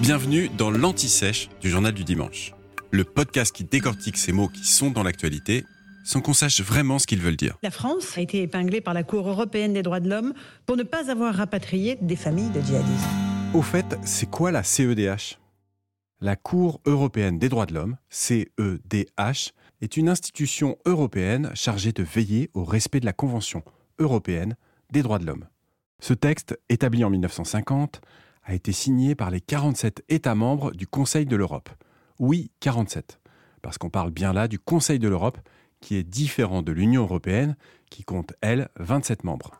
Bienvenue dans l'Anti-Sèche du Journal du Dimanche, le podcast qui décortique ces mots qui sont dans l'actualité sans qu'on sache vraiment ce qu'ils veulent dire. La France a été épinglée par la Cour européenne des droits de l'homme pour ne pas avoir rapatrié des familles de djihadistes. Au fait, c'est quoi la CEDH La Cour européenne des droits de l'homme, CEDH, est une institution européenne chargée de veiller au respect de la Convention européenne des droits de l'homme. Ce texte, établi en 1950, a été signé par les 47 États membres du Conseil de l'Europe. Oui, 47, parce qu'on parle bien là du Conseil de l'Europe, qui est différent de l'Union européenne, qui compte, elle, 27 membres.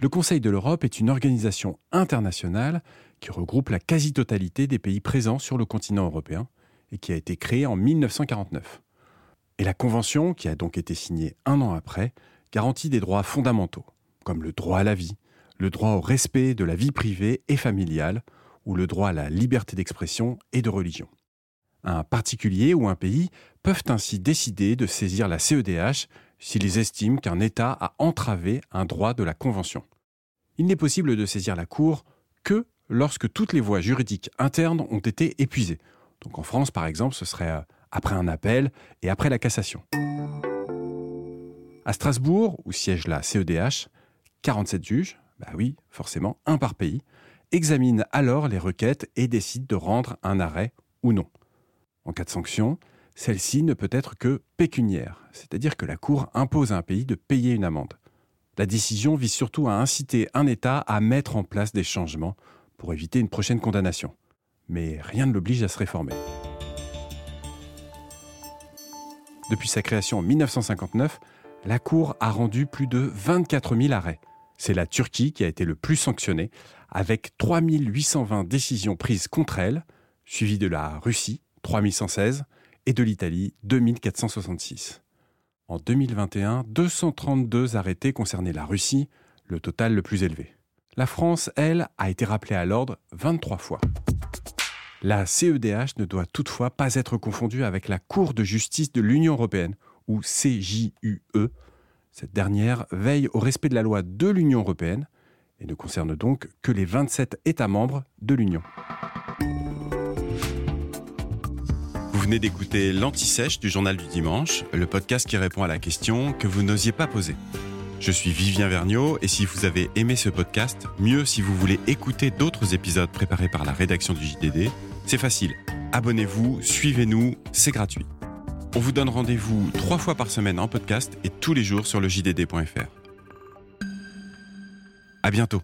Le Conseil de l'Europe est une organisation internationale qui regroupe la quasi-totalité des pays présents sur le continent européen et qui a été créée en 1949. Et la Convention, qui a donc été signée un an après, garantit des droits fondamentaux, comme le droit à la vie, le droit au respect de la vie privée et familiale, ou le droit à la liberté d'expression et de religion. Un particulier ou un pays peuvent ainsi décider de saisir la CEDH s'ils estiment qu'un État a entravé un droit de la Convention. Il n'est possible de saisir la Cour que lorsque toutes les voies juridiques internes ont été épuisées. Donc en France, par exemple, ce serait euh, après un appel et après la cassation. À Strasbourg, où siège la CEDH, 47 juges, bah oui, forcément, un par pays, examinent alors les requêtes et décident de rendre un arrêt ou non. En cas de sanction, celle-ci ne peut être que pécuniaire, c'est-à-dire que la Cour impose à un pays de payer une amende. La décision vise surtout à inciter un État à mettre en place des changements pour éviter une prochaine condamnation. Mais rien ne l'oblige à se réformer. Depuis sa création en 1959, la Cour a rendu plus de 24 000 arrêts. C'est la Turquie qui a été le plus sanctionnée, avec 3 820 décisions prises contre elle, suivie de la Russie, 3116, et de l'Italie, 2466. En 2021, 232 arrêtés concernaient la Russie, le total le plus élevé. La France, elle, a été rappelée à l'ordre 23 fois. La CEDH ne doit toutefois pas être confondue avec la Cour de justice de l'Union européenne, ou CJUE. Cette dernière veille au respect de la loi de l'Union européenne et ne concerne donc que les 27 États membres de l'Union. Vous venez d'écouter l'Anti-Sèche du Journal du Dimanche, le podcast qui répond à la question que vous n'osiez pas poser. Je suis Vivien Vergniaud et si vous avez aimé ce podcast, mieux si vous voulez écouter d'autres épisodes préparés par la rédaction du JDD, c'est facile. Abonnez-vous, suivez-nous, c'est gratuit. On vous donne rendez-vous trois fois par semaine en podcast et tous les jours sur le JDD.fr. À bientôt.